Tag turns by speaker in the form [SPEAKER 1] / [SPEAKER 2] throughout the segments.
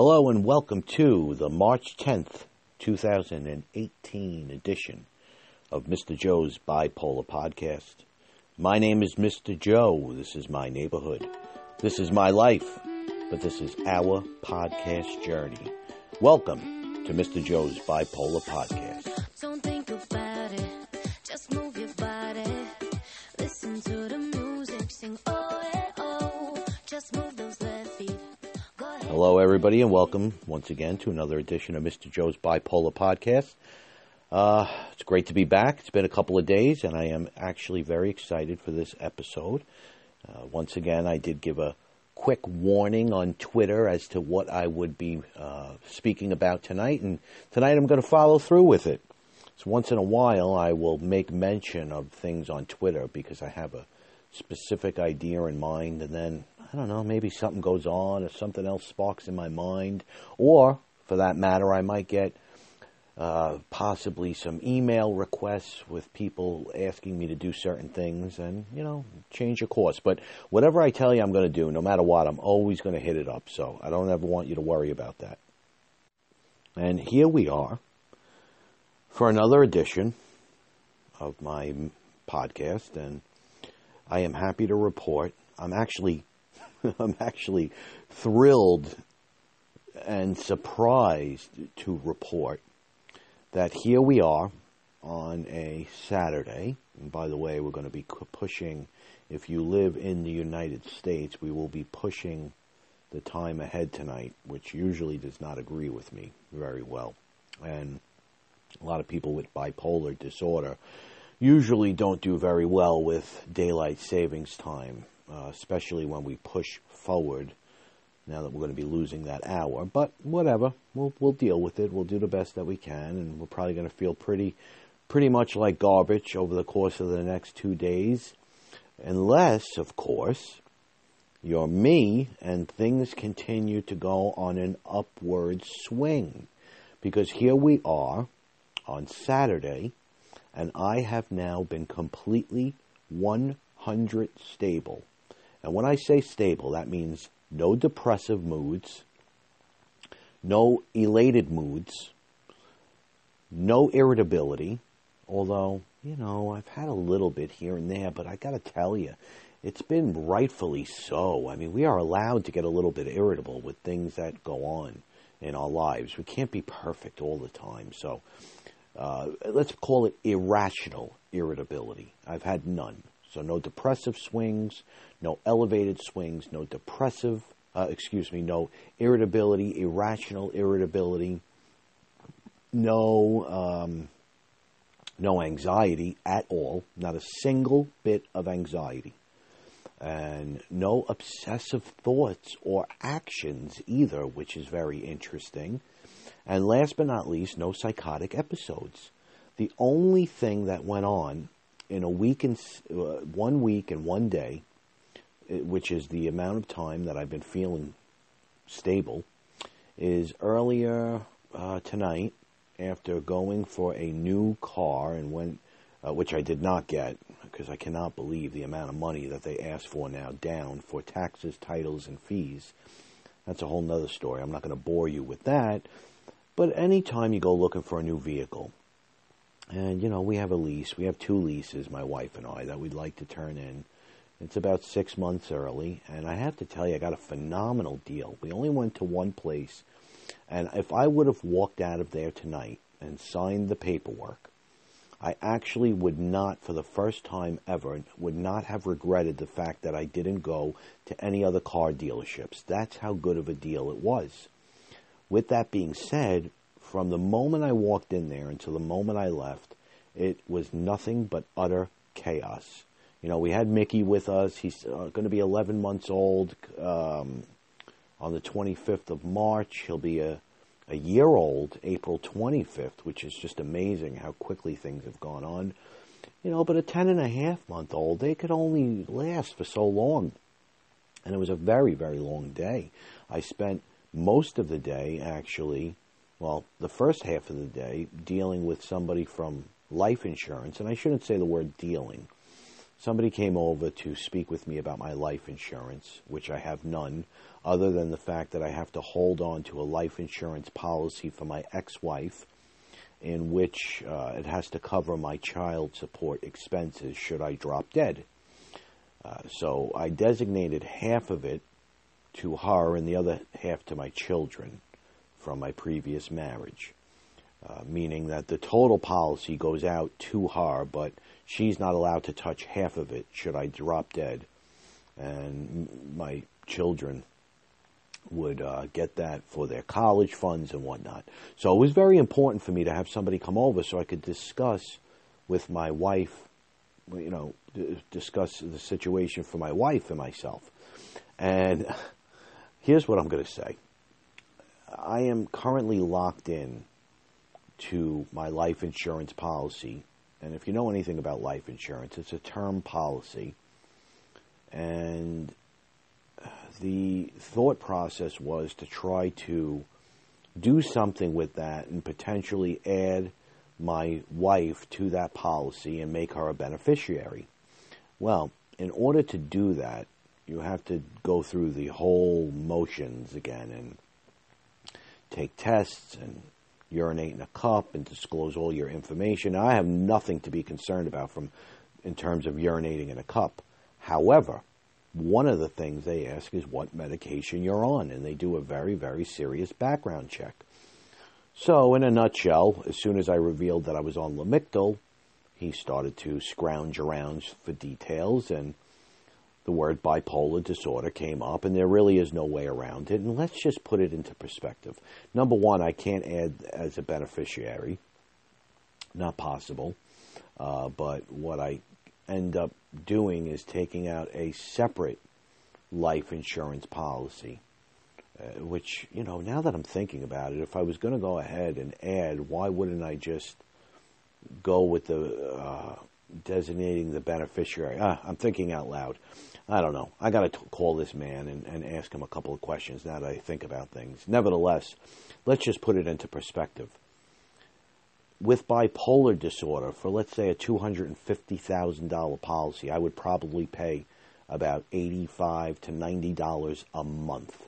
[SPEAKER 1] Hello and welcome to the March 10th, 2018 edition of Mr. Joe's Bipolar Podcast. My name is Mr. Joe. This is my neighborhood. This is my life. But this is our podcast journey. Welcome to Mr. Joe's Bipolar Podcast. Everybody, and welcome once again to another edition of Mr. Joe's Bipolar Podcast. Uh, it's great to be back. It's been a couple of days, and I am actually very excited for this episode. Uh, once again, I did give a quick warning on Twitter as to what I would be uh, speaking about tonight, and tonight I'm going to follow through with it. So once in a while, I will make mention of things on Twitter because I have a specific idea in mind, and then I don't know, maybe something goes on or something else sparks in my mind, or for that matter, I might get uh, possibly some email requests with people asking me to do certain things and, you know, change your course. But whatever I tell you I'm going to do, no matter what, I'm always going to hit it up. So I don't ever want you to worry about that. And here we are for another edition of my podcast. And I am happy to report I'm actually, I'm actually thrilled and surprised to report that here we are on a Saturday. And by the way, we're going to be pushing, if you live in the United States, we will be pushing the time ahead tonight, which usually does not agree with me very well. And a lot of people with bipolar disorder usually don't do very well with daylight savings time, uh, especially when we push forward now that we're going to be losing that hour. But whatever, we'll we'll deal with it. We'll do the best that we can, and we're probably going to feel pretty pretty much like garbage over the course of the next two days, unless, of course, you're me and things continue to go on an upward swing. Because here we are on Saturday, and I have now been completely 100 stable. And when I say stable, that means no depressive moods, no elated moods, no irritability, although, you know, I've had a little bit here and there, but I got to tell you, it's been rightfully so. I mean, we are allowed to get a little bit irritable with things that go on in our lives. We can't be perfect all the time. So uh, let's call it irrational irritability. I've had none. So no depressive swings, no elevated swings, no depressive, uh, excuse me, no irritability, irrational irritability, no um, no anxiety at all, not a single bit of anxiety, and no obsessive thoughts or actions either, which is very interesting. And last but not least, no psychotic episodes. The only thing that went on in a week and uh, one week and one day, which is the amount of time that I've been feeling stable, is earlier uh, tonight after going for a new car and went, uh, which I did not get because I cannot believe the amount of money that they ask for now down for taxes, titles, and fees. That's a whole nother story. I'm not going to bore you with that. But anytime you go looking for a new vehicle, and you know we have a lease, we have two leases, my wife and I, that we'd like to turn in. It's about six months early, and I have to tell you, I got a phenomenal deal. We only went to one place, and if I would have walked out of there tonight and signed the paperwork, I actually would not, for the first time ever, would not have regretted the fact that I didn't go to any other car dealerships. That's how good of a deal it was. With that being said, from the moment I walked in there until the moment I left, it was nothing but utter chaos. You know, we had Mickey with us. He's uh, going to be 11 months old um, on the 25th of March. He'll be a, a year old April 25th, which is just amazing how quickly things have gone on. You know, but a 10 and a half month old, they could only last for so long. And it was a very, very long day. I spent most of the day actually, well, the first half of the day dealing with somebody from life insurance, and I shouldn't say the word dealing somebody came over to speak with me about my life insurance, which I have none, other than the fact that I have to hold on to a life insurance policy for my ex-wife, in which uh, it has to cover my child support expenses should I drop dead. Uh, so I designated half of it to her and the other half to my children from my previous marriage, uh, meaning that the total policy goes out to her, but she's not allowed to touch half of it should I drop dead. And my children would uh, get that for their college funds and whatnot. So it was very important for me to have somebody come over so I could discuss with my wife, you know, d- discuss the situation for my wife and myself. And here's what I'm going to say. I am currently locked in to my life insurance policy. And if you know anything about life insurance, it's a term policy. And the thought process was to try to do something with that and potentially add my wife to that policy and make her a beneficiary. Well, in order to do that, you have to go through the whole motions again and take tests and urinate in a cup and disclose all your information. I have nothing to be concerned about from in terms of urinating in a cup. However, one of the things they ask is what medication you're on, and they do a very, very serious background check. So, in a nutshell, as soon as I revealed that I was on Lamictal, he started to scrounge around for details, and the word bipolar disorder came up, and there really is no way around it. And let's just put it into perspective. Number one, I can't add as a beneficiary, not possible. Uh, but what I end up doing is taking out a separate life insurance policy. Uh, which, you know, now that I'm thinking about it, if I was going to go ahead and add, why wouldn't I just go with the uh, designating the beneficiary? Ah, I'm thinking out loud. I don't know. I got to call this man and, and ask him a couple of questions now that I think about things. Nevertheless, let's just put it into perspective with bipolar disorder, for let's say a $250,000 policy, I would probably pay about 85 to $90 a month.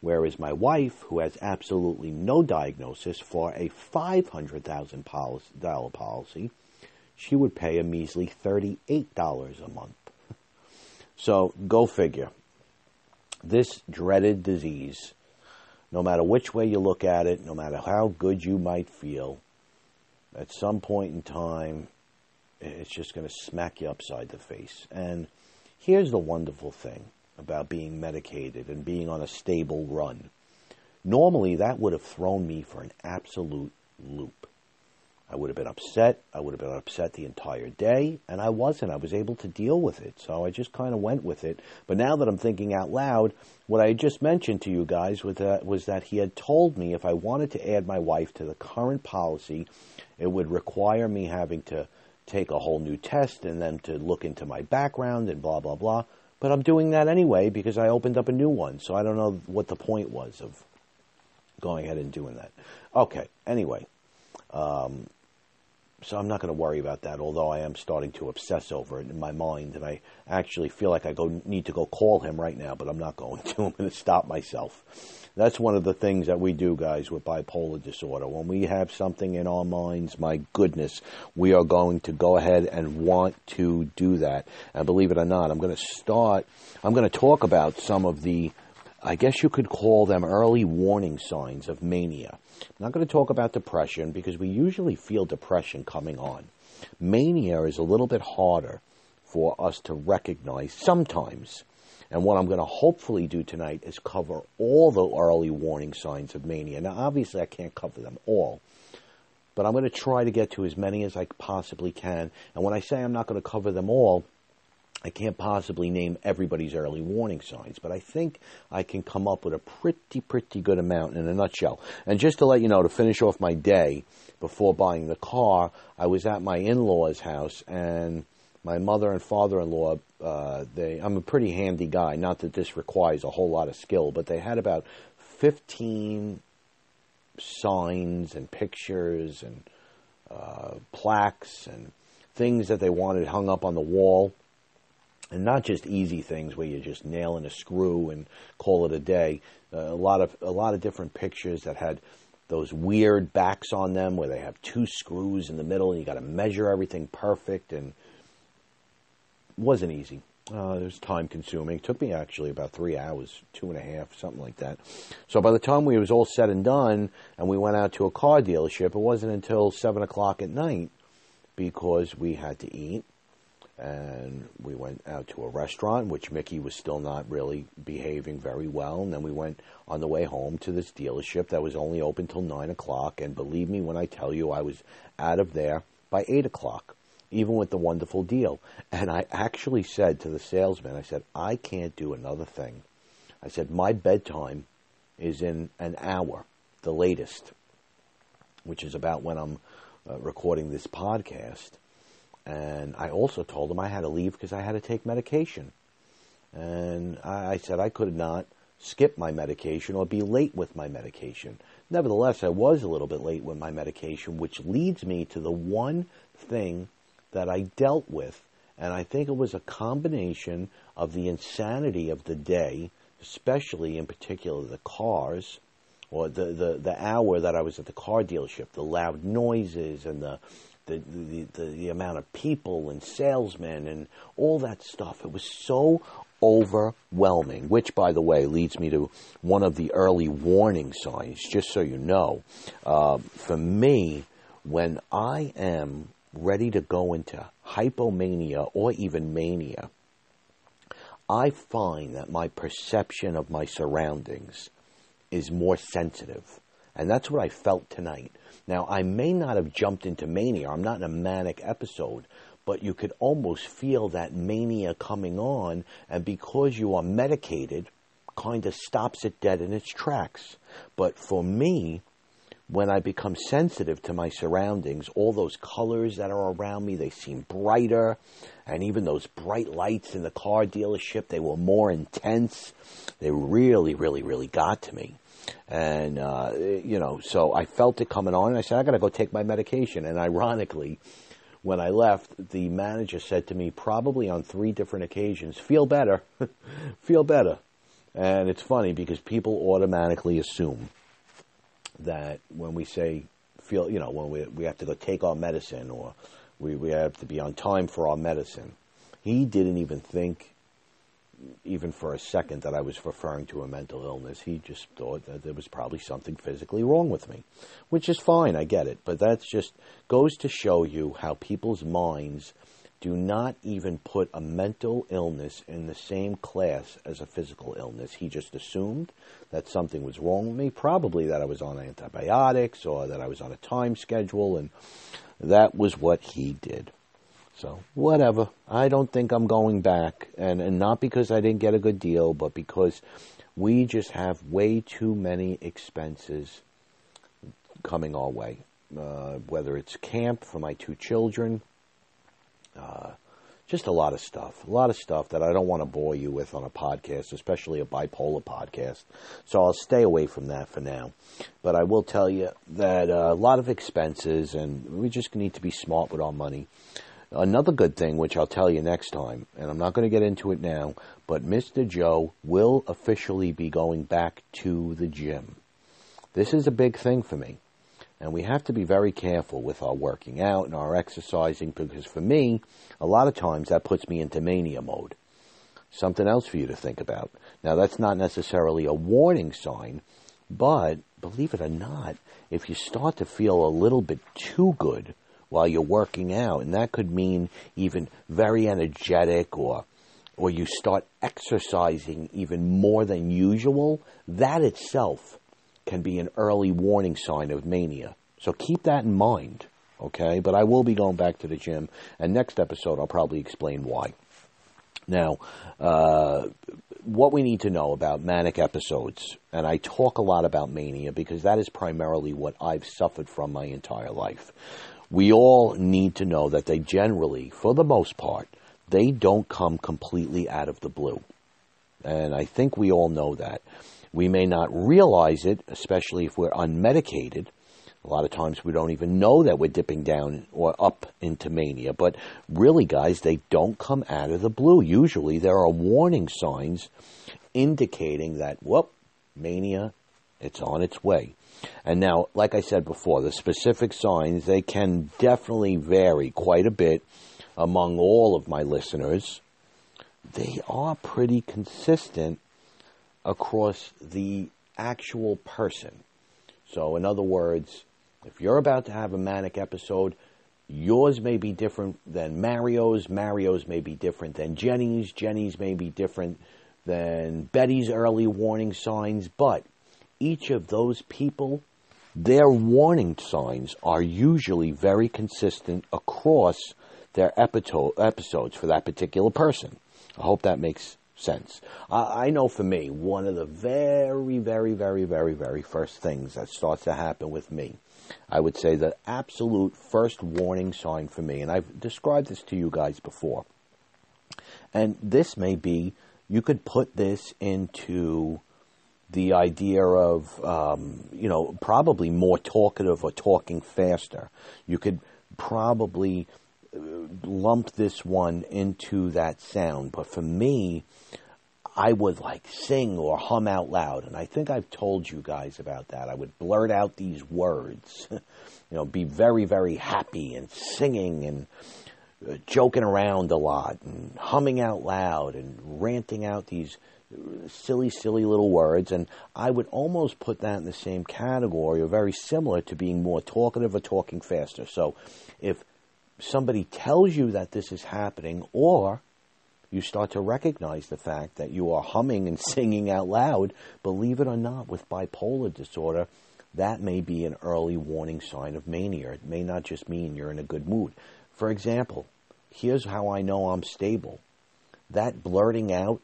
[SPEAKER 1] Whereas my wife, who has absolutely no diagnosis, for a $500,000 policy, she would pay a measly $38 a month. So go figure. This dreaded disease, no matter which way you look at it, no matter how good you might feel, at some point in time, it's just going to smack you upside the face. And here's the wonderful thing about being medicated and being on a stable run. Normally, that would have thrown me for an absolute loop. I would have been upset. I would have been upset the entire day, and I wasn't. I was able to deal with it, so I just kind of went with it. But now that I'm thinking out loud, what I just mentioned to you guys was that, was that he had told me if I wanted to add my wife to the current policy, it would require me having to take a whole new test and then to look into my background and blah, blah, blah. But I'm doing that anyway because I opened up a new one, so I don't know what the point was of going ahead and doing that. Okay, anyway. Um, so I'm not going to worry about that, although I am starting to obsess over it in my mind, and I actually feel like I go need to go call him right now, but I'm not going to. I'm going to stop myself. That's one of the things that we do, guys, with bipolar disorder. When we have something in our minds, my goodness, we are going to go ahead and want to do that. And believe it or not, I'm going to start, I'm going to talk about some of the, I guess you could call them early warning signs of mania. I'm not going to talk about depression because we usually feel depression coming on. Mania is a little bit harder for us to recognize sometimes. And what I'm going to hopefully do tonight is cover all the early warning signs of mania. Now, obviously, I can't cover them all, but I'm going to try to get to as many as I possibly can. And when I say I'm not going to cover them all, I can't possibly name everybody's early warning signs, but I think I can come up with a pretty, pretty good amount in a nutshell. And just to let you know, to finish off my day before buying the car, I was at my in-laws' house and my mother and father-in-law, uh, they, I'm a pretty handy guy. Not that this requires a whole lot of skill, but they had about 15 signs and pictures and uh, plaques and things that they wanted hung up on the wall and not just easy things where you just nail in a screw and call it a day. Uh, a lot of a lot of different pictures that had those weird backs on them where they have two screws in the middle and you got to measure everything perfect and wasn't easy. Uh, it was time consuming. It took me actually about three hours, two and a half, something like that. So by the time we was all said and done, and we went out to a car dealership, it wasn't until seven o'clock at night because we had to eat, and we went out to a restaurant, which Mickey was still not really behaving very well, and then we went on the way home to this dealership that was only open till nine o'clock, and believe me when I tell you, I was out of there by eight o'clock even with the wonderful deal. And I actually said to the salesman, I said, I can't do another thing. I said, my bedtime is in an hour, the latest, which is about when I'm uh, recording this podcast. And I also told him I had to leave because I had to take medication. And I, I said I could not skip my medication or be late with my medication. Nevertheless, I was a little bit late with my medication, which leads me to the one thing that I dealt with. And I think it was a combination of the insanity of the day, especially in particular the cars, or the, the, the hour that I was at the car dealership, the loud noises and the, the, the, the, the amount of people and salesmen and all that stuff. It was so overwhelming, which, by the way, leads me to one of the early warning signs, just so you know. Uh, for me, when I am ready to go into hypomania or even mania, I find that my perception of my surroundings is more sensitive. And that's what I felt tonight. Now, I may not have jumped into mania. I'm not in a manic episode, but you could almost feel that mania coming on. And because you are medicated, kind of stops it dead in its tracks. But for me, when I become sensitive to my surroundings, all those colors that are around me, they seem brighter. And even those bright lights in the car dealership, they were more intense. They really, really, really got to me. And, uh, you know, so I felt it coming on and I said, I got to go take my medication. And ironically, when I left, the manager said to me, probably on three different occasions, feel better, feel better. And it's funny because people automatically assume that when we say feel, you know, when we we have to go take our medicine or we, we have to be on time for our medicine, he didn't even think, even for a second, that I was referring to a mental illness. He just thought that there was probably something physically wrong with me, which is fine. I get it, but that just goes to show you how people's minds do not even put a mental illness in the same class as a physical illness. He just assumed that something was wrong with me, probably that I was on antibiotics or that I was on a time schedule, and that was what he did. So, whatever. I don't think I'm going back, and, and not because I didn't get a good deal, but because we just have way too many expenses coming our way. Uh, whether it's camp for my two children, uh, just a lot of stuff, a lot of stuff that I don't want to bore you with on a podcast, especially a bipolar podcast. So I'll stay away from that for now. But I will tell you that uh, a lot of expenses, and we just need to be smart with our money. Another good thing, which I'll tell you next time, and I'm not going to get into it now, but Mr. Joe will officially be going back to the gym. This is a big thing for me. And we have to be very careful with our working out and our exercising because for me, a lot of times that puts me into mania mode. Something else for you to think about. Now, that's not necessarily a warning sign, but believe it or not, if you start to feel a little bit too good while you're working out, and that could mean even very energetic or or you start exercising even more than usual, that itself can be an early warning sign of mania. So keep that in mind, okay? But I will be going back to the gym, and next episode I'll probably explain why. Now, uh, what we need to know about manic episodes, and I talk a lot about mania because that is primarily what I've suffered from my entire life. We all need to know that they generally, for the most part, they don't come completely out of the blue. And I think we all know that. We may not realize it, especially if we're unmedicated, A lot of times we don't even know that we're dipping down or up into mania. But really, guys, they don't come out of the blue. Usually there are warning signs indicating that, whoop, mania, it's on its way. And now, like I said before, the specific signs, they can definitely vary quite a bit among all of my listeners. They are pretty consistent across the actual person. So, in other words, if you're about to have a manic episode, yours may be different than Mario's, Mario's may be different than Jenny's, Jenny's may be different than Betty's early warning signs, but each of those people, their warning signs are usually very consistent across their episodes for that particular person. I hope that makes sense. I, I know for me, one of the very, very, very, very, very first things that starts to happen with me, I would say the absolute first warning sign for me, and I've described this to you guys before, and this may be, you could put this into the idea of, um, you know, probably more talkative or talking faster. You could probably lump this one into that sound. But for me, I would like sing or hum out loud. And I think I've told you guys about that. I would blurt out these words, you know, be very, very happy and singing and uh, joking around a lot and humming out loud and ranting out these silly, silly little words. And I would almost put that in the same category or very similar to being more talkative or talking faster. So if somebody tells you that this is happening, or you start to recognize the fact that you are humming and singing out loud, believe it or not, with bipolar disorder, that may be an early warning sign of mania. It may not just mean you're in a good mood. For example, here's how I know I'm stable. That blurting out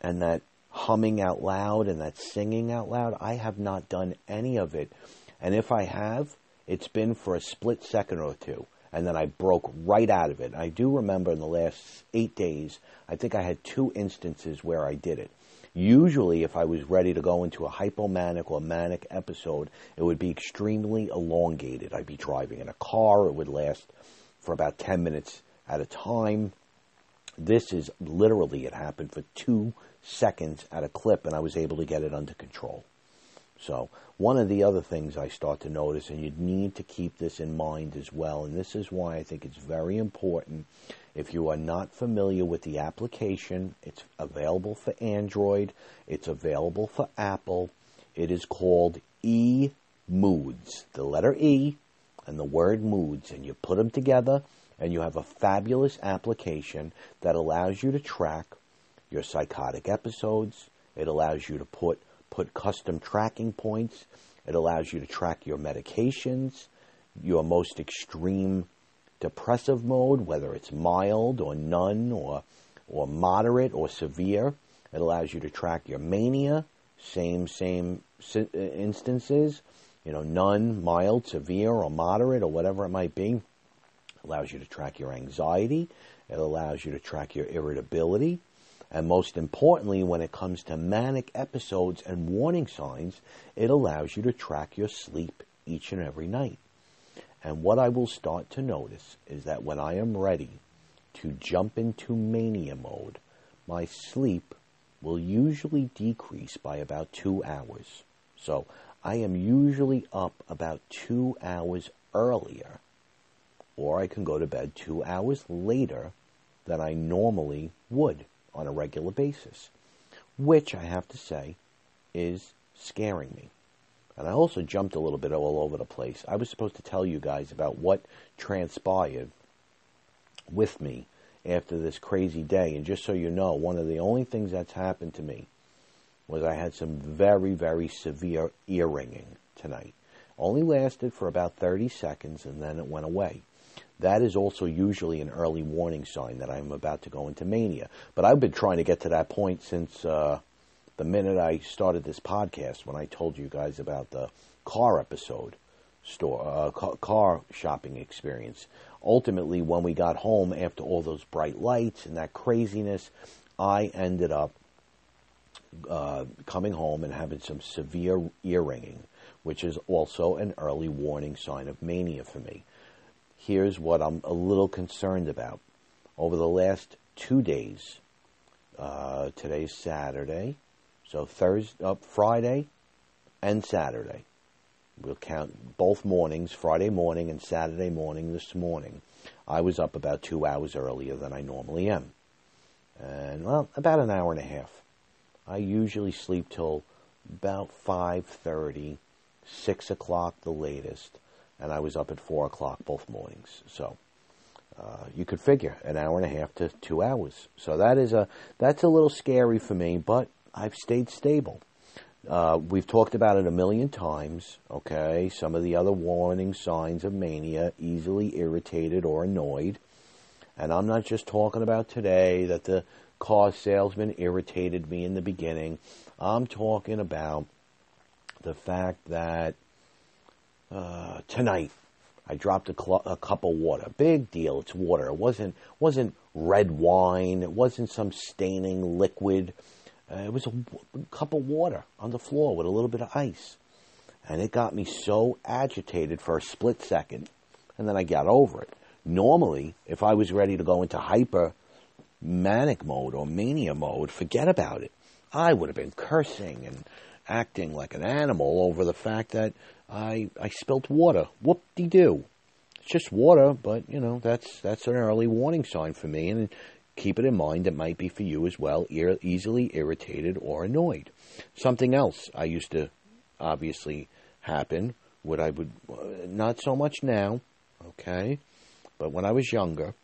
[SPEAKER 1] and that humming out loud and that singing out loud, I have not done any of it. And if I have, it's been for a split second or two and then I broke right out of it. I do remember in the last eight days, I think I had two instances where I did it. Usually, if I was ready to go into a hypomanic or manic episode, it would be extremely elongated. I'd be driving in a car, it would last for about 10 minutes at a time. This is literally, it happened for two seconds at a clip, and I was able to get it under control. So, one of the other things I start to notice, and you need to keep this in mind as well, and this is why I think it's very important. If you are not familiar with the application, it's available for Android, it's available for Apple. It is called E Moods, the letter E and the word moods, and you put them together, and you have a fabulous application that allows you to track your psychotic episodes. It allows you to put put custom tracking points. It allows you to track your medications, your most extreme depressive mode, whether it's mild or none or, or moderate or severe. It allows you to track your mania, same, same uh, instances, you know, none, mild, severe, or moderate, or whatever it might be. Allows you to track your anxiety. It allows you to track your irritability. And most importantly, when it comes to manic episodes and warning signs, it allows you to track your sleep each and every night. And what I will start to notice is that when I am ready to jump into mania mode, my sleep will usually decrease by about two hours. So I am usually up about two hours earlier, or I can go to bed two hours later than I normally would on a regular basis, which I have to say is scaring me. And I also jumped a little bit all over the place. I was supposed to tell you guys about what transpired with me after this crazy day. And just so you know, one of the only things that's happened to me was I had some very, very severe ear ringing tonight. Only lasted for about 30 seconds and then it went away. That is also usually an early warning sign that I'm about to go into mania. But I've been trying to get to that point since uh, the minute I started this podcast when I told you guys about the car episode store uh, car shopping experience. Ultimately, when we got home after all those bright lights and that craziness, I ended up uh, coming home and having some severe ear ringing, which is also an early warning sign of mania for me. Here's what I'm a little concerned about. Over the last two days, uh, today's Saturday, so Thursday, uh, Friday, and Saturday. We'll count both mornings, Friday morning and Saturday morning this morning. I was up about two hours earlier than I normally am. And, well, about an hour and a half. I usually sleep till about 5.30, 6 o'clock the latest, and I was up at 4 o'clock both mornings. So uh, you could figure an hour and a half to two hours. So that is a, that's a little scary for me, but I've stayed stable. Uh, we've talked about it a million times, okay? Some of the other warning signs of mania easily irritated or annoyed. And I'm not just talking about today that the car salesman irritated me in the beginning. I'm talking about the fact that uh, tonight I dropped a, cl- a cup of water. Big deal. It's water. It wasn't wasn't red wine. It wasn't some staining liquid. Uh, it was a, cup of water on the floor with a little bit of ice. And it got me so agitated for a split second. And then I got over it. Normally, if I was ready to go into hyper manic mode or mania mode, forget about it. I would have been cursing and acting like an animal over the fact that I I spilt water. Whoop de doo. It's just water, but you know that's that's an early warning sign for me, and keep it in mind it might be for you as well, e- easily irritated or annoyed. Something else I used to obviously happen, what I would not so much now, okay, but when I was younger,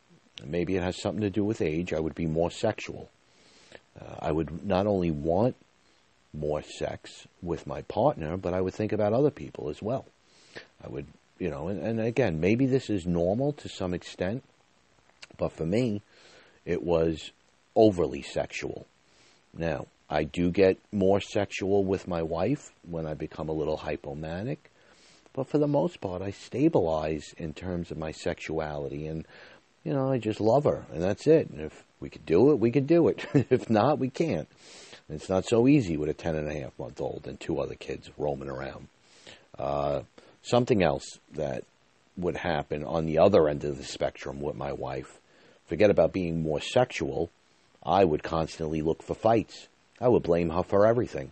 [SPEAKER 1] maybe it has something to do with age, I would be more sexual. Uh, I would not only want more sex with my partner, but I would think about other people as well. I would, you know, and, and again, maybe this is normal to some extent, but for me, it was overly sexual. Now, I do get more sexual with my wife when I become a little hypomanic, but for the most part, I stabilize in terms of my sexuality, and you know, I just love her, and that's it. And if we could do it, we could do it. if not, we can't. It's not so easy with a ten and a half month old and two other kids roaming around. Uh, something else that would happen on the other end of the spectrum with my wife, forget about being more sexual, I would constantly look for fights. I would blame her for everything.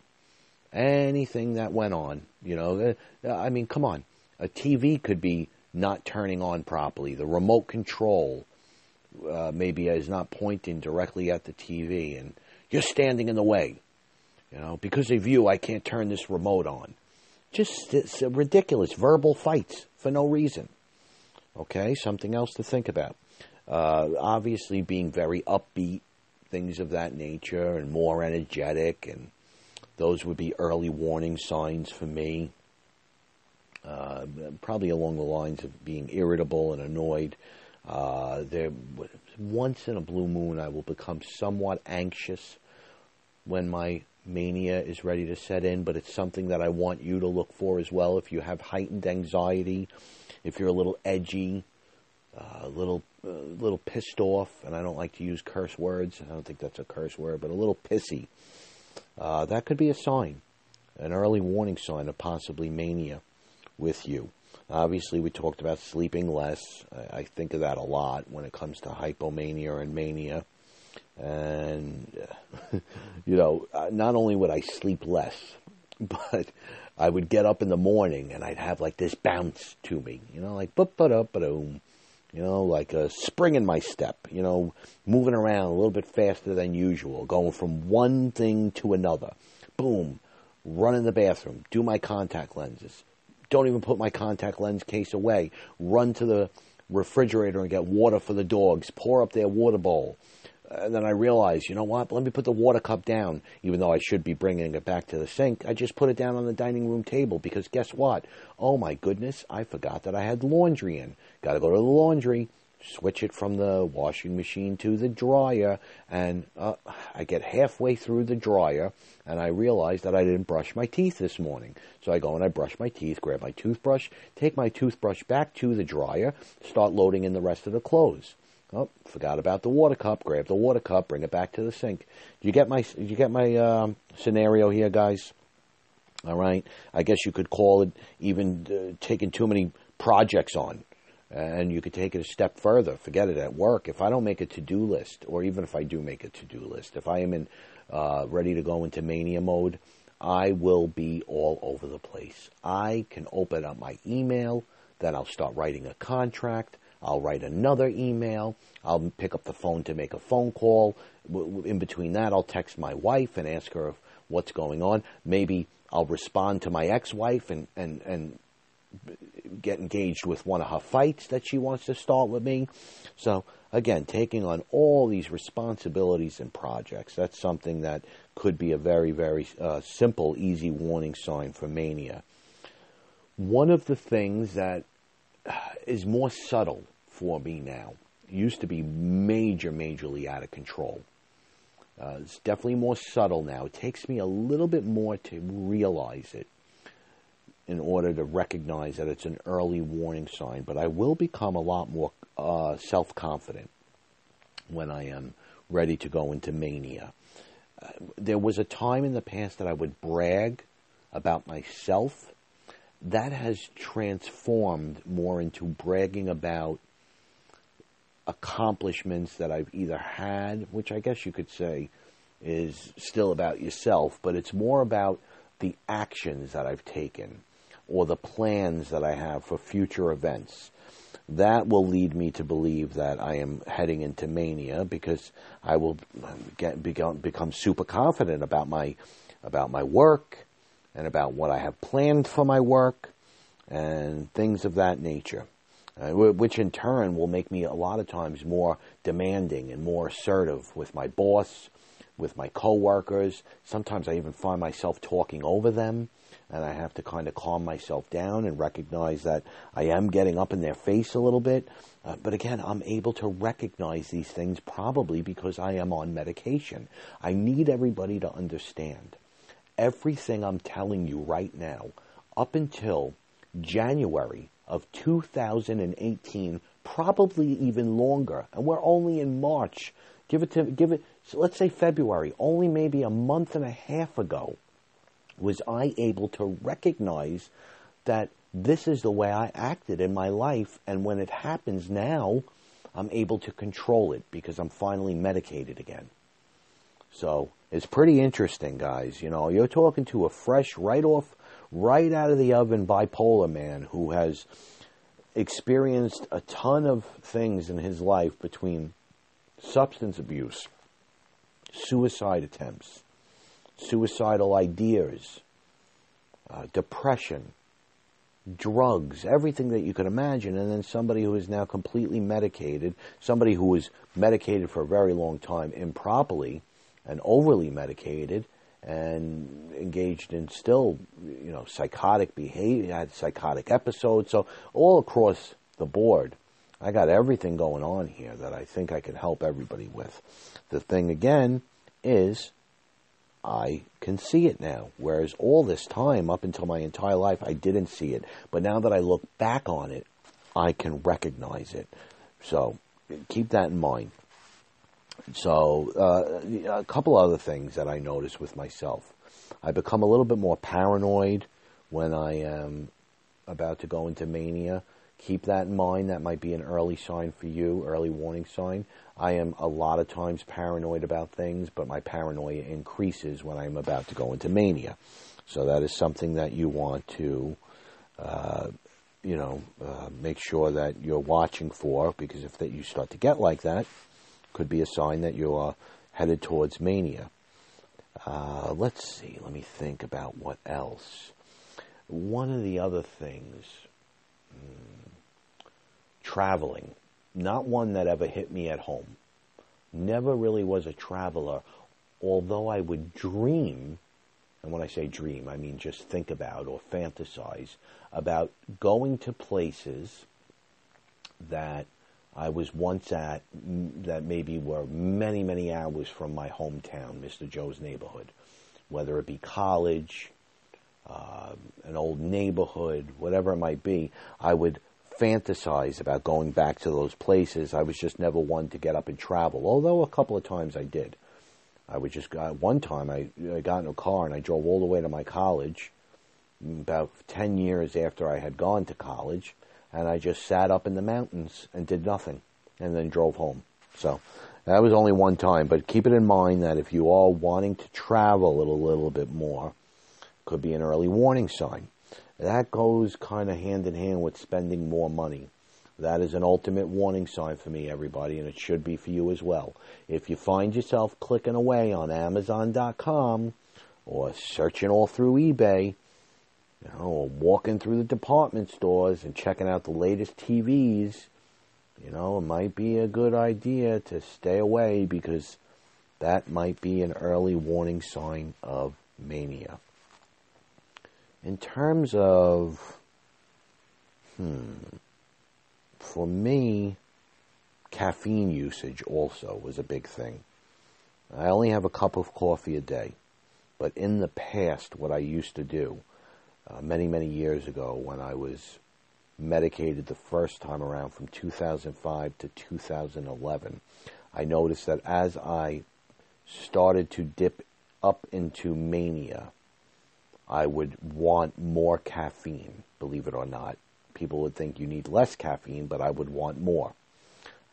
[SPEAKER 1] Anything that went on, you know, uh, I mean, come on. A TV could be not turning on properly. The remote control uh, maybe is not pointing directly at the TV, and you're standing in the way. You know, because of you, I can't turn this remote on. Just it's ridiculous verbal fights for no reason. Okay, something else to think about. Uh, obviously, being very upbeat, things of that nature, and more energetic, and those would be early warning signs for me. Uh, probably along the lines of being irritable and annoyed. Uh, there, once in a blue moon, I will become somewhat anxious when my mania is ready to set in, but it's something that I want you to look for as well. If you have heightened anxiety, if you're a little edgy, a uh, little, uh, little pissed off, and I don't like to use curse words. I don't think that's a curse word, but a little pissy. Uh, that could be a sign, an early warning sign of possibly mania with you. Obviously, we talked about sleeping less. I, I think of that a lot when it comes to hypomania and mania. And, you know, uh, not only would I sleep less, but I would get up in the morning and I'd have like this bounce to me, you know, like but but up boom, you know, like a spring in my step, you know, moving around a little bit faster than usual, going from one thing to another. Boom, run in the bathroom, do my contact lenses, don't even put my contact lens case away, run to the refrigerator and get water for the dogs, pour up their water bowl. And then I realized, you know what? Let me put the water cup down, even though I should be bringing it back to the sink. I just put it down on the dining room table because guess what? Oh my goodness, I forgot that I had laundry in. Got to go to the laundry, switch it from the washing machine to the dryer, and uh, I get halfway through the dryer and I realize that I didn't brush my teeth this morning. So I go and I brush my teeth, grab my toothbrush, take my toothbrush back to the dryer, start loading in the rest of the clothes. Oh, forgot about the water cup. Grab the water cup, bring it back to the sink. Do you get my? Do you get my um, scenario here, guys? All right. I guess you could call it even uh, taking too many projects on. And you could take it a step further. Forget it at work. If I don't make a to do list, or even if I do make a to do list, if I am in uh, ready to go into mania mode, I will be all over the place. I can open up my email, then I'll start writing a contract. I'll write another email. I'll pick up the phone to make a phone call. In between that, I'll text my wife and ask her what's going on. Maybe I'll respond to my ex-wife and, and, and get engaged with one of her fights that she wants to start with me. So again, taking on all these responsibilities and projects, that's something that could be a very, very uh, simple, easy warning sign for mania. One of the things that is more subtle for me now used to be major, majorly out of control. Uh, it's definitely more subtle now. It takes me a little bit more to realize it in order to recognize that it's an early warning sign, but I will become a lot more uh, self confident when I am ready to go into mania. Uh, there was a time in the past that I would brag about myself. That has transformed more into bragging about accomplishments that I've either had, which I guess you could say is still about yourself, but it's more about the actions that I've taken or the plans that I have for future events. That will lead me to believe that I am heading into mania because I will get, become, become super confident about my about my work and about what I have planned for my work and things of that nature, uh, which in turn will make me a lot of times more demanding and more assertive with my boss, with my coworkers. Sometimes I even find myself talking over them and I have to kind of calm myself down and recognize that I am getting up in their face a little bit. Uh, but again, I'm able to recognize these things probably because I am on medication. I need everybody to understand everything I'm telling you right now, up until January of 2018, probably even longer, and we're only in March. Give it to give it. So let's say February, only maybe a month and a half ago was I able to recognize that this is the way I acted in my life, and when it happens now, I'm able to control it because I'm finally medicated again. So it's pretty interesting, guys. You know, you're talking to a fresh, right off, right out of the oven bipolar man who has experienced a ton of things in his life between substance abuse, suicide attempts, suicidal ideas, uh, depression, drugs, everything that you can imagine, and then somebody who is now completely medicated, somebody who was medicated for a very long time improperly and overly medicated and engaged in still, you know, psychotic behavior, had psychotic episodes. So all across the board, I got everything going on here that I think I can help everybody with. The thing again is I can see it now. Whereas all this time, up until my entire life, I didn't see it. But now that I look back on it, I can recognize it. So keep that in mind. So uh, a couple other things that I notice with myself. I become a little bit more paranoid when I am about to go into mania. Keep that in mind. That might be an early sign for you, early warning sign. I am a lot of times paranoid about things, but my paranoia increases when I'm about to go into mania. So that is something that you want to, uh, you know, uh, make sure that you're watching for, because if that you start to get like that, could be a sign that you are headed towards mania. Uh, let's see. Let me think about what else. One of the other things, hmm, traveling not one that ever hit me at home. Never really was a traveler, although I would dream, and when I say dream, I mean just think about or fantasize about going to places that I was once at that maybe were many, many hours from my hometown, Mr. Joe's neighborhood, whether it be college, uh, an old neighborhood, whatever it might be. I would fantasize about going back to those places. I was just never one to get up and travel, although a couple of times I did. I would just, uh, one time I, I got in a car and I drove all the way to my college about 10 years after I had gone to college, and I just sat up in the mountains and did nothing and then drove home. So that was only one time, but keep it in mind that if you are wanting to travel a little, little bit more, could be an early warning sign. That goes kind of hand in hand with spending more money. That is an ultimate warning sign for me, everybody, and it should be for you as well. If you find yourself clicking away on Amazon.com or searching all through eBay, you know, or walking through the department stores and checking out the latest TVs, you know, it might be a good idea to stay away because that might be an early warning sign of mania. In terms of, hmm, for me, caffeine usage also was a big thing. I only have a cup of coffee a day, but in the past, what I used to do, uh, many, many years ago when I was medicated the first time around from 2005 to 2011, I noticed that as I started to dip up into mania, I would want more caffeine, believe it or not. People would think you need less caffeine, but I would want more.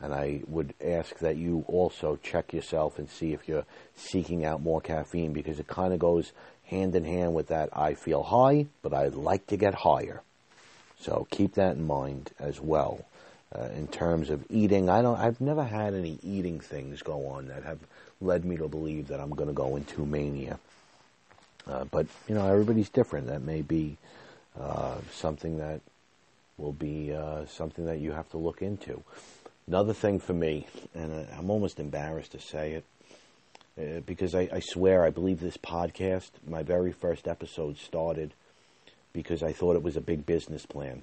[SPEAKER 1] And I would ask that you also check yourself and see if you're seeking out more caffeine because it kind of goes hand in hand with that I feel high, but I'd like to get higher. So keep that in mind as well. Uh, in terms of eating, I don't. I've never had any eating things go on that have led me to believe that I'm going to go into mania. Uh, but you know, everybody's different. That may be uh, something that will be uh, something that you have to look into. Another thing for me, and uh, I'm almost embarrassed to say it, uh, because I, I swear I believe this podcast, my very first episode started because I thought it was a big business plan.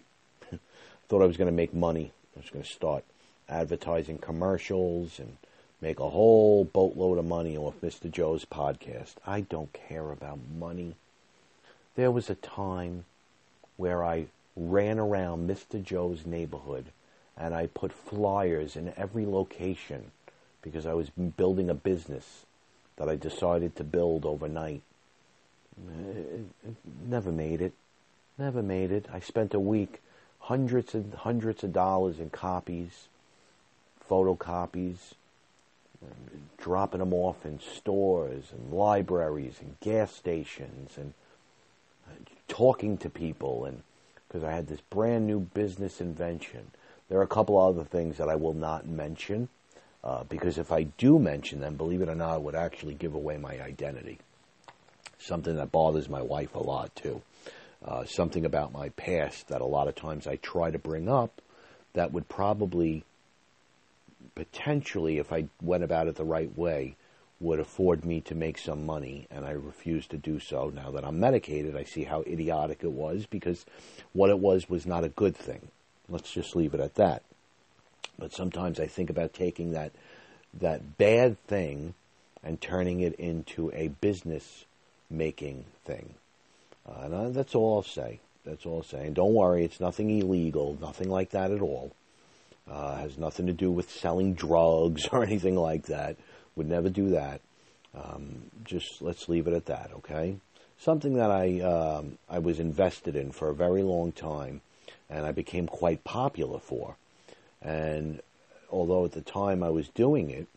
[SPEAKER 1] I thought I was going to make money. I was going to start advertising commercials and make a whole boatload of money off Mr. Joe's podcast. I don't care about money. There was a time where I ran around Mr. Joe's neighborhood and I put flyers in every location because I was building a business that I decided to build overnight. Never made it. Never made it. I spent a week, hundreds and hundreds of dollars in copies, photocopies, dropping them off in stores and libraries and gas stations and uh, talking to people and because I had this brand new business invention. There are a couple other things that I will not mention uh, because if I do mention them, believe it or not, it would actually give away my identity. Something that bothers my wife a lot too. Uh, something about my past that a lot of times I try to bring up that would probably potentially, if I went about it the right way, would afford me to make some money, and I refuse to do so. Now that I'm medicated, I see how idiotic it was because what it was was not a good thing. Let's just leave it at that. But sometimes I think about taking that that bad thing and turning it into a business making thing. Uh, and that's all I'll say. That's all I'll say. And don't worry, it's nothing illegal, nothing like that at all. Uh, has nothing to do with selling drugs or anything like that. Would never do that. Um, just let's leave it at that, okay? Something that I um, I was invested in for a very long time, and I became quite popular for. And although at the time I was doing it,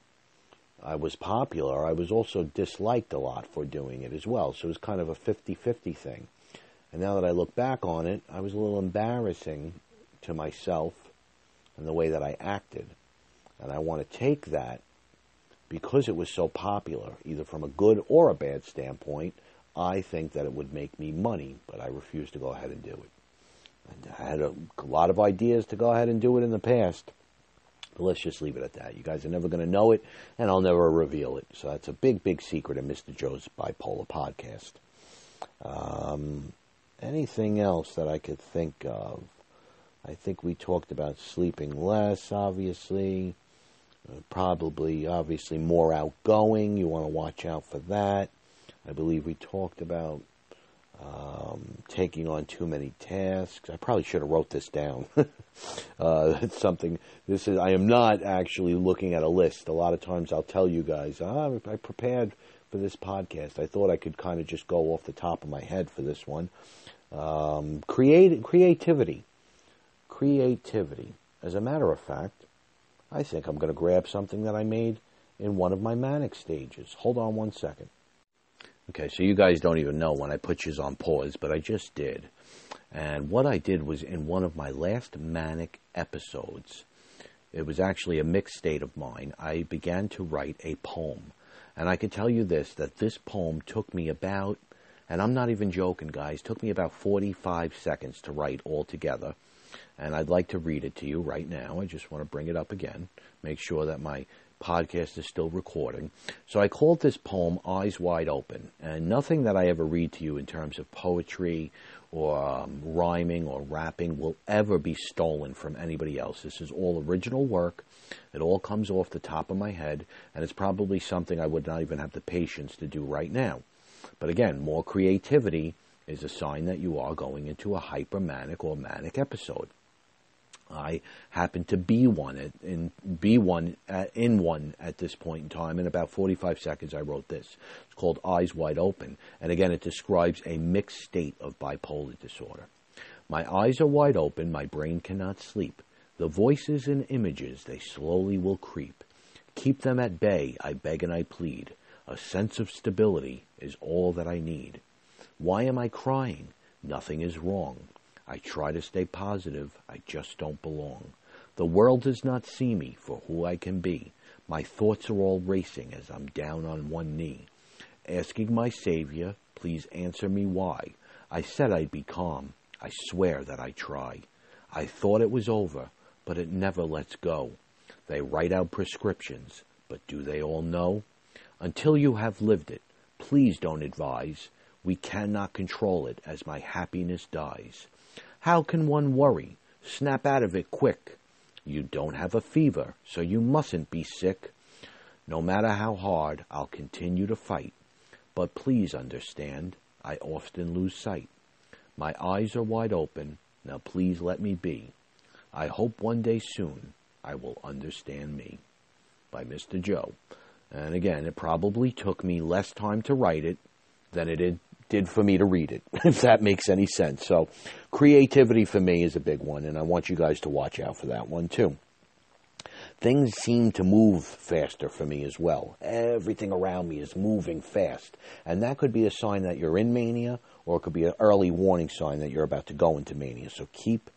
[SPEAKER 1] I was popular, I was also disliked a lot for doing it as well. So it was kind of a 50 50 thing. And now that I look back on it, I was a little embarrassing to myself and the way that I acted. And I want to take that because it was so popular, either from a good or a bad standpoint. I think that it would make me money, but I refuse to go ahead and do it. I had a, a lot of ideas to go ahead and do it in the past. But let's just leave it at that. You guys are never going to know it, and I'll never reveal it. So that's a big, big secret in Mr. Joe's Bipolar Podcast. Um, anything else that I could think of? I think we talked about sleeping less, obviously. Uh, probably, obviously, more outgoing. You want to watch out for that. I believe we talked about um, taking on too many tasks. I probably should have wrote this down. uh, it's something. This is. I am not actually looking at a list. A lot of times, I'll tell you guys, ah, I prepared for this podcast. I thought I could kind of just go off the top of my head for this one. Um, create, creativity. Creativity. As a matter of fact, I think I'm going to grab something that I made in one of my manic stages. Hold on one second. Okay, so you guys don't even know when I put you on pause, but I just did. And what I did was in one of my last manic episodes, it was actually a mixed state of mind. I began to write a poem. And I can tell you this that this poem took me about, and I'm not even joking, guys, took me about 45 seconds to write altogether. And I'd like to read it to you right now. I just want to bring it up again, make sure that my podcast is still recording. So I called this poem Eyes Wide Open. And nothing that I ever read to you in terms of poetry or um, rhyming or rapping will ever be stolen from anybody else. This is all original work. It all comes off the top of my head, and it's probably something I would not even have the patience to do right now. But again, more creativity is a sign that you are going into a hypermanic or manic episode. I happen to be one at, in be one at, in one at this point in time. In about 45 seconds, I wrote this. It's called Eyes Wide Open, and again, it describes a mixed state of bipolar disorder. My eyes are wide open. My brain cannot sleep. The voices and images they slowly will creep. Keep them at bay. I beg and I plead. A sense of stability is all that I need. Why am I crying? Nothing is wrong. I try to stay positive. I just don't belong. The world does not see me for who I can be. My thoughts are all racing as I'm down on one knee. Asking my Savior, please answer me why. I said I'd be calm. I swear that I try. I thought it was over, but it never lets go. They write out prescriptions, but do they all know? Until you have lived it, please don't advise. We cannot control it as my happiness dies. How can one worry? Snap out of it quick. You don't have a fever, so you mustn't be sick. No matter how hard, I'll continue to fight. But please understand, I often lose sight. My eyes are wide open. Now please let me be. I hope one day soon I will understand me. By Mr. Joe. And again, it probably took me less time to write it than it did did for me to read it, if that makes any sense. So, creativity for me is a big one, and I want you guys to watch out for that one too. Things seem to move faster for me as well. Everything around me is moving fast. And that could be a sign that you're in mania, or it could be an early warning sign that you're about to go into mania. So keep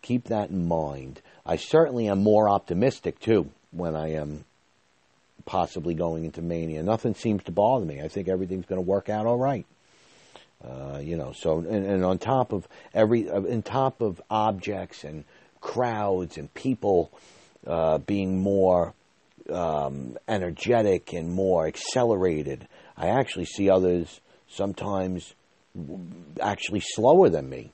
[SPEAKER 1] keep that in mind. I certainly am more optimistic too when I am possibly going into mania. Nothing seems to bother me. I think everything's going to work out all right. Uh, you know, so and, and on top of every, uh, on top of objects and crowds and people uh, being more um, energetic and more accelerated, I actually see others sometimes actually slower than me.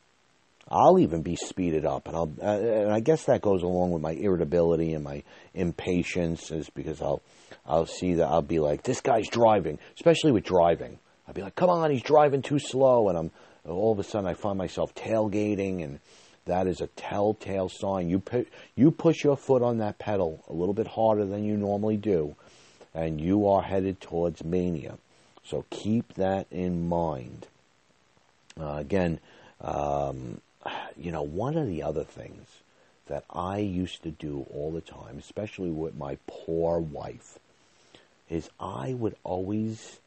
[SPEAKER 1] I'll even be speeded up, and I'll, uh, and I guess that goes along with my irritability and my impatience, is because I'll, I'll see that I'll be like, this guy's driving, especially with driving. I'd be like, come on, he's driving too slow. And I'm all of a sudden I find myself tailgating, and that is a telltale sign. You, pu- you push your foot on that pedal a little bit harder than you normally do, and you are headed towards mania. So keep that in mind. Uh, again, um, you know, one of the other things that I used to do all the time, especially with my poor wife, is I would always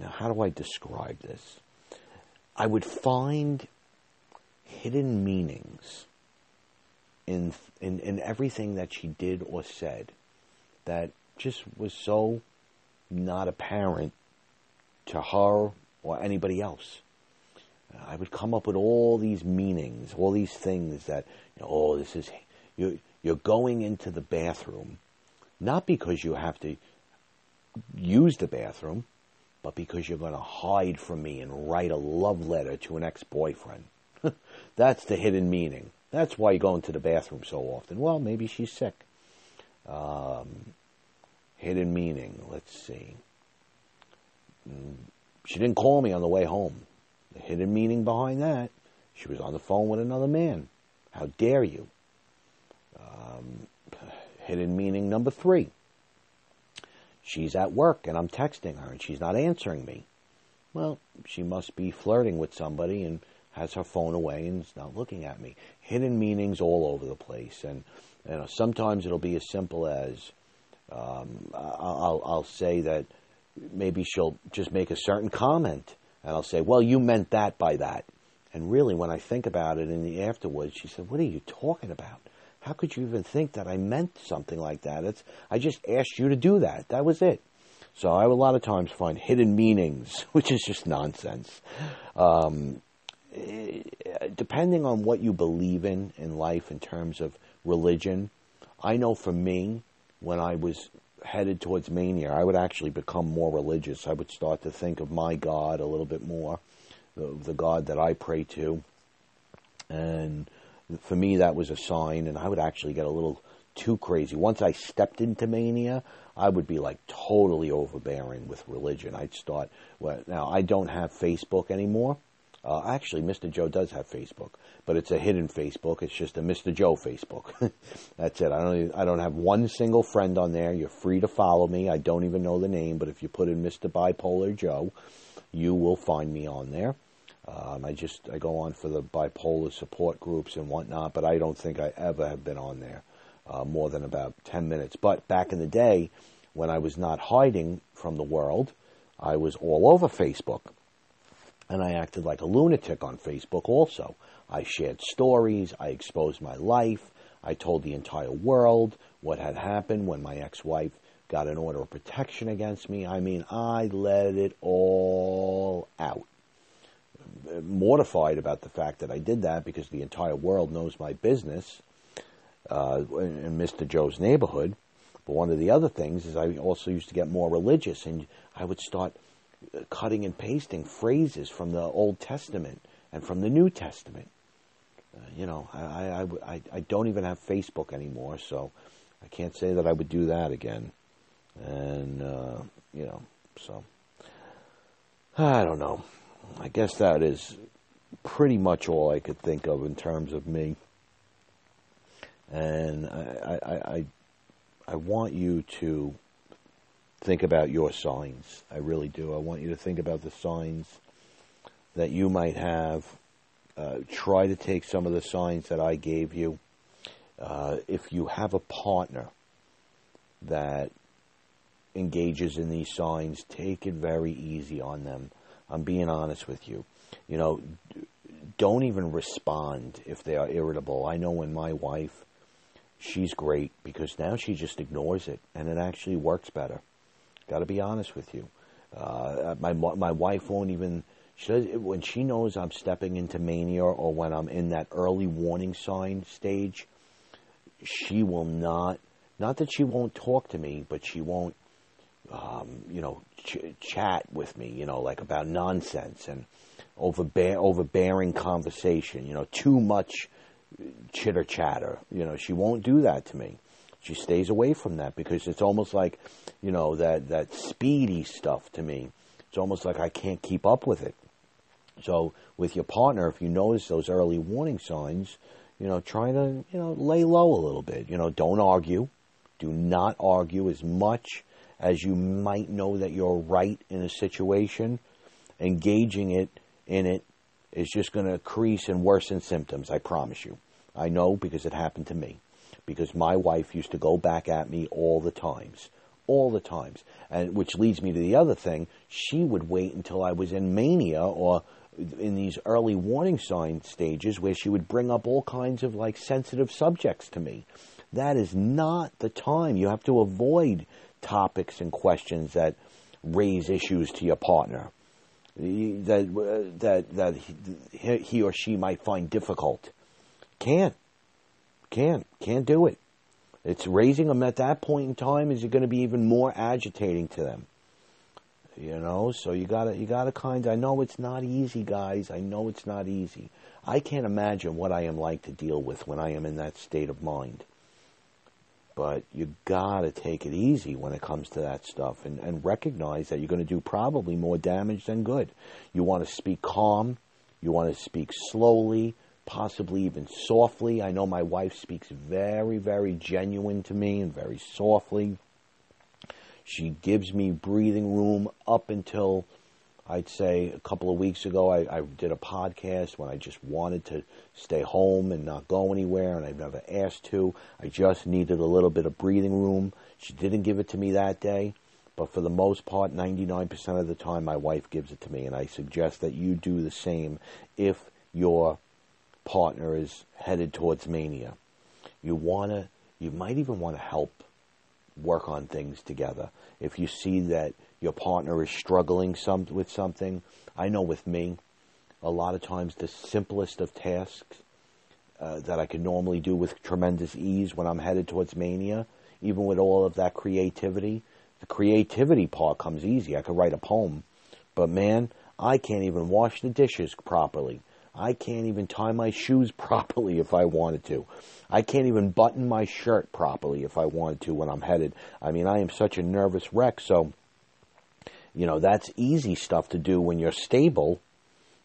[SPEAKER 1] now, how do I describe this? I would find hidden meanings in, in, in everything that she did or said that just was so not apparent to her or anybody else. Uh, I would come up with all these meanings, all these things that, you know, oh, this is, you're, you're going into the bathroom, not because you have to use the bathroom, but because you're going to hide from me and write a love letter to an ex-boyfriend. That's the hidden meaning. That's why you go into the bathroom so often. Well, maybe she's sick. Um, hidden meaning. Let's see. Mm, she didn't call me on the way home. The hidden meaning behind that, she was on the phone with another man. How dare you? Um, hidden meaning number three she's at work and I'm texting her and she's not answering me. Well, she must be flirting with somebody and has her phone away and is not looking at me. Hidden meanings all over the place, and you know sometimes it'll be as simple as um, I'll, I'll say that maybe she'll just make a certain comment, and I'll say, "Well, you meant that by that." And really, when I think about it in the afterwards, she said, "What are you talking about? How could you even think that I meant something like that? It's I just asked you to do that. That was it." So I a lot of times find hidden meanings, which is just nonsense. Um, eh, depending on what you believe in in life in terms of religion, I know for me, when I was headed towards mania, I would actually become more religious. I would start to think of my God a little bit more, the, the God that I pray to. And for me, that was a sign, and I would actually get a little too crazy. Once I stepped into mania, I would be like totally overbearing with religion. I'd start. Well, now I don't have Facebook anymore. Uh, actually, Mr. Joe does have Facebook, but it's a hidden Facebook. It's just a Mr. Joe Facebook. That's it. I don't. Even, I don't have one single friend on there. You're free to follow me. I don't even know the name, but if you put in Mr. Bipolar Joe, you will find me on there. Um, I just I go on for the bipolar support groups and whatnot, but I don't think I ever have been on there uh, more than about ten minutes. But back in the day, when I was not hiding from the world, I was all over Facebook. And I acted like a lunatic on Facebook also. I shared stories, I exposed my life, I told the entire world what had happened when my ex wife got an order of protection against me. I mean, I let it all out. Mortified about the fact that I did that because the entire world knows my business uh, in Mr. Joe's neighborhood. But one of the other things is I also used to get more religious and I would start cutting and pasting phrases from the Old Testament and from the New Testament. Uh, you know, I, I, I, I, don't even have Facebook anymore, so I can't say that I would do that again. And, uh, you know, so I don't know. I guess that is pretty much all I could think of in terms of me. And I, I, I, I want you to think about your signs. I really do. I want you to think about the signs that you might have. Uh, try to take some of the signs that I gave you. Uh, if you have a partner that engages in these signs, take it very easy on them. I'm being honest with you. You know, don't even respond if they are irritable. I know when my wife, she's great because now she just ignores it and it actually works better. Got to be honest with you. Uh, my my wife won't even. She does, when she knows I'm stepping into mania or when I'm in that early warning sign stage, she will not. Not that she won't talk to me, but she won't, um, you know, ch- chat with me, you know, like about nonsense and overbear- overbearing conversation. You know, too much chitter chatter. You know, she won't do that to me she stays away from that because it's almost like, you know, that, that speedy stuff to me. It's almost like I can't keep up with it. So with your partner, if you notice those early warning signs, you know, try to, you know, lay low a little bit. You know, don't argue. Do not argue as much as you might know that you're right in a situation. Engaging it in it is just going to increase and worsen symptoms, I promise you. I know because it happened to me because my wife used to go back at me all the times. All the times. And which leads me to the other thing. She would wait until I was in mania or in these early warning sign stages where she would bring up all kinds of like sensitive subjects to me. That is not the time. You have to avoid topics and questions that raise issues to your partner uh, that that that he, he or she might find difficult. Can't can't. Can't do it. It's raising them at that point in time is it going to be even more agitating to them. You know, so you gotta you gotta kind. I know it's not easy, guys. I know it's not easy. I can't imagine what I am like to deal with when I am in that state of mind. But you gotta take it easy when it comes to that stuff, and, and recognize that you're going to do probably more damage than good. You want to speak calm. You want to speak slowly possibly even softly. I know my wife speaks very, very genuine to me and very softly. She gives me breathing room up until I'd say a couple of weeks ago, I, I did a podcast when I just wanted to stay home and not go anywhere, and I've never asked to. I just needed a little bit of breathing room. She didn't give it to me that day, but for the most part, 99% of the time, my wife gives it to me, and I suggest that you do the same if your partner is headed towards mania. You want to, you might even want to help work on things together. If you see that your partner is struggling some, with something. I know with me, a lot of times the simplest of tasks uh, that I can normally do with tremendous ease when I'm headed towards mania, even with all of that creativity, the creativity part comes easy. I could write a poem, but man, I can't even wash the dishes properly. I can't even tie my shoes properly if I wanted to. I can't even button my shirt properly if I wanted to when I'm headed. I mean, I am such a nervous wreck, so you know, that's easy stuff to do when you're stable,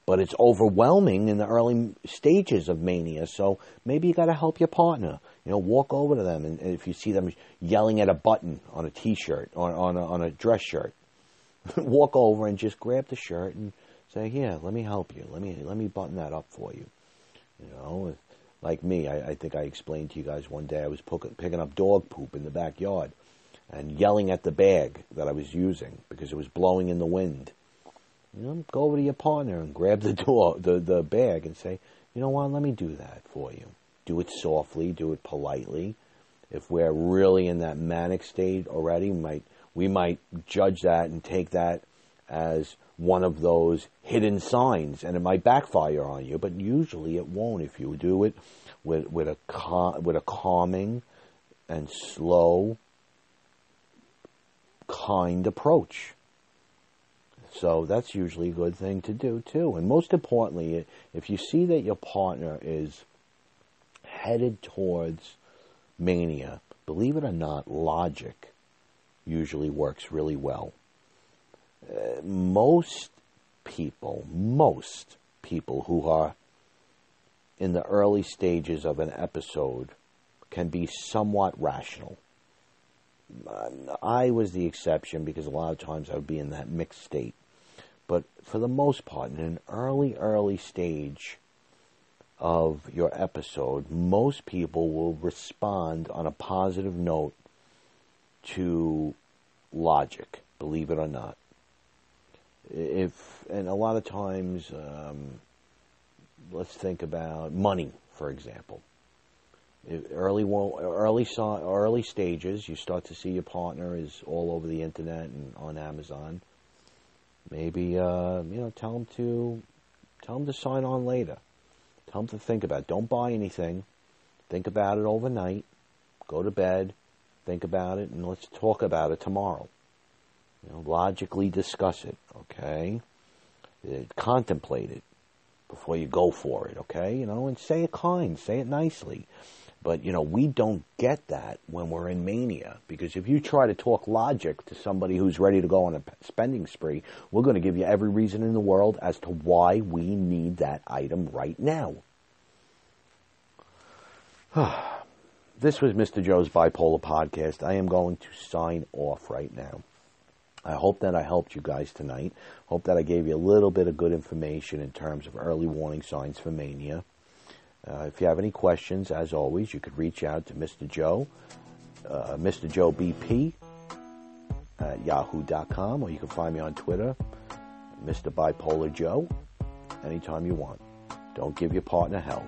[SPEAKER 1] but it's overwhelming in the early stages of mania. So maybe you got to help your partner. You know, walk over to them, and, if you see them yelling at a button on a T-shirt or on a, on a dress shirt, walk over and just grab the shirt and say, "Here, let me help you. Let me let me button that up for you." You know, like me, I, I think I explained to you guys one day I was picking up dog poop in the backyard and yelling at the bag that I was using because it was blowing in the wind. You know, go over to your partner and grab the door, the, the bag, and say, you know what, let me do that for you. Do it softly, do it politely. If we're really in that manic state already, we might we might judge that and take that as one of those hidden signs, and it might backfire on you. But usually, it won't if you do it with with a cal- with a calming and slow kind approach. So that's usually a good thing to do too. And most importantly, if you see that your partner is headed towards mania, believe it or not, logic usually works really well. Uh, most people, most people who are in the early stages of an episode can be somewhat rational. I was the exception because a lot of times I would be in that mixed state. But for the most part, in an early, early stage of your episode, most people will respond on a positive note to logic, believe it or not. If and a lot of times, um, let's think about money, for example early early early stages, you start to see your partner is all over the internet and on Amazon. Maybe uh, you know, tell them to tell them to sign on later. Tell them to think about. It. Don't buy anything. Think about it overnight. Go to bed. Think about it, and let's talk about it tomorrow. You know, logically discuss it. Okay. Uh, contemplate it before you go for it. Okay. You know, and say it kind. Say it nicely. But, you know, we don't get that when we're in mania because if you try to talk logic to somebody who's ready to go on a spending spree, we're going to give you every reason in the world as to why we need that item right now. this was Mr. Joe's Bipolar Podcast. I am going to sign off right now. I hope that I helped you guys tonight. Hope that I gave you a little bit of good information in terms of early warning signs for mania. Uh, if you have any questions, as always, you could reach out to Mr. Joe, uh, Mr. Joe BP at yahoo.com, or you can find me on Twitter, Mr. Bipolar Joe, anytime you want. Don't give your partner hell.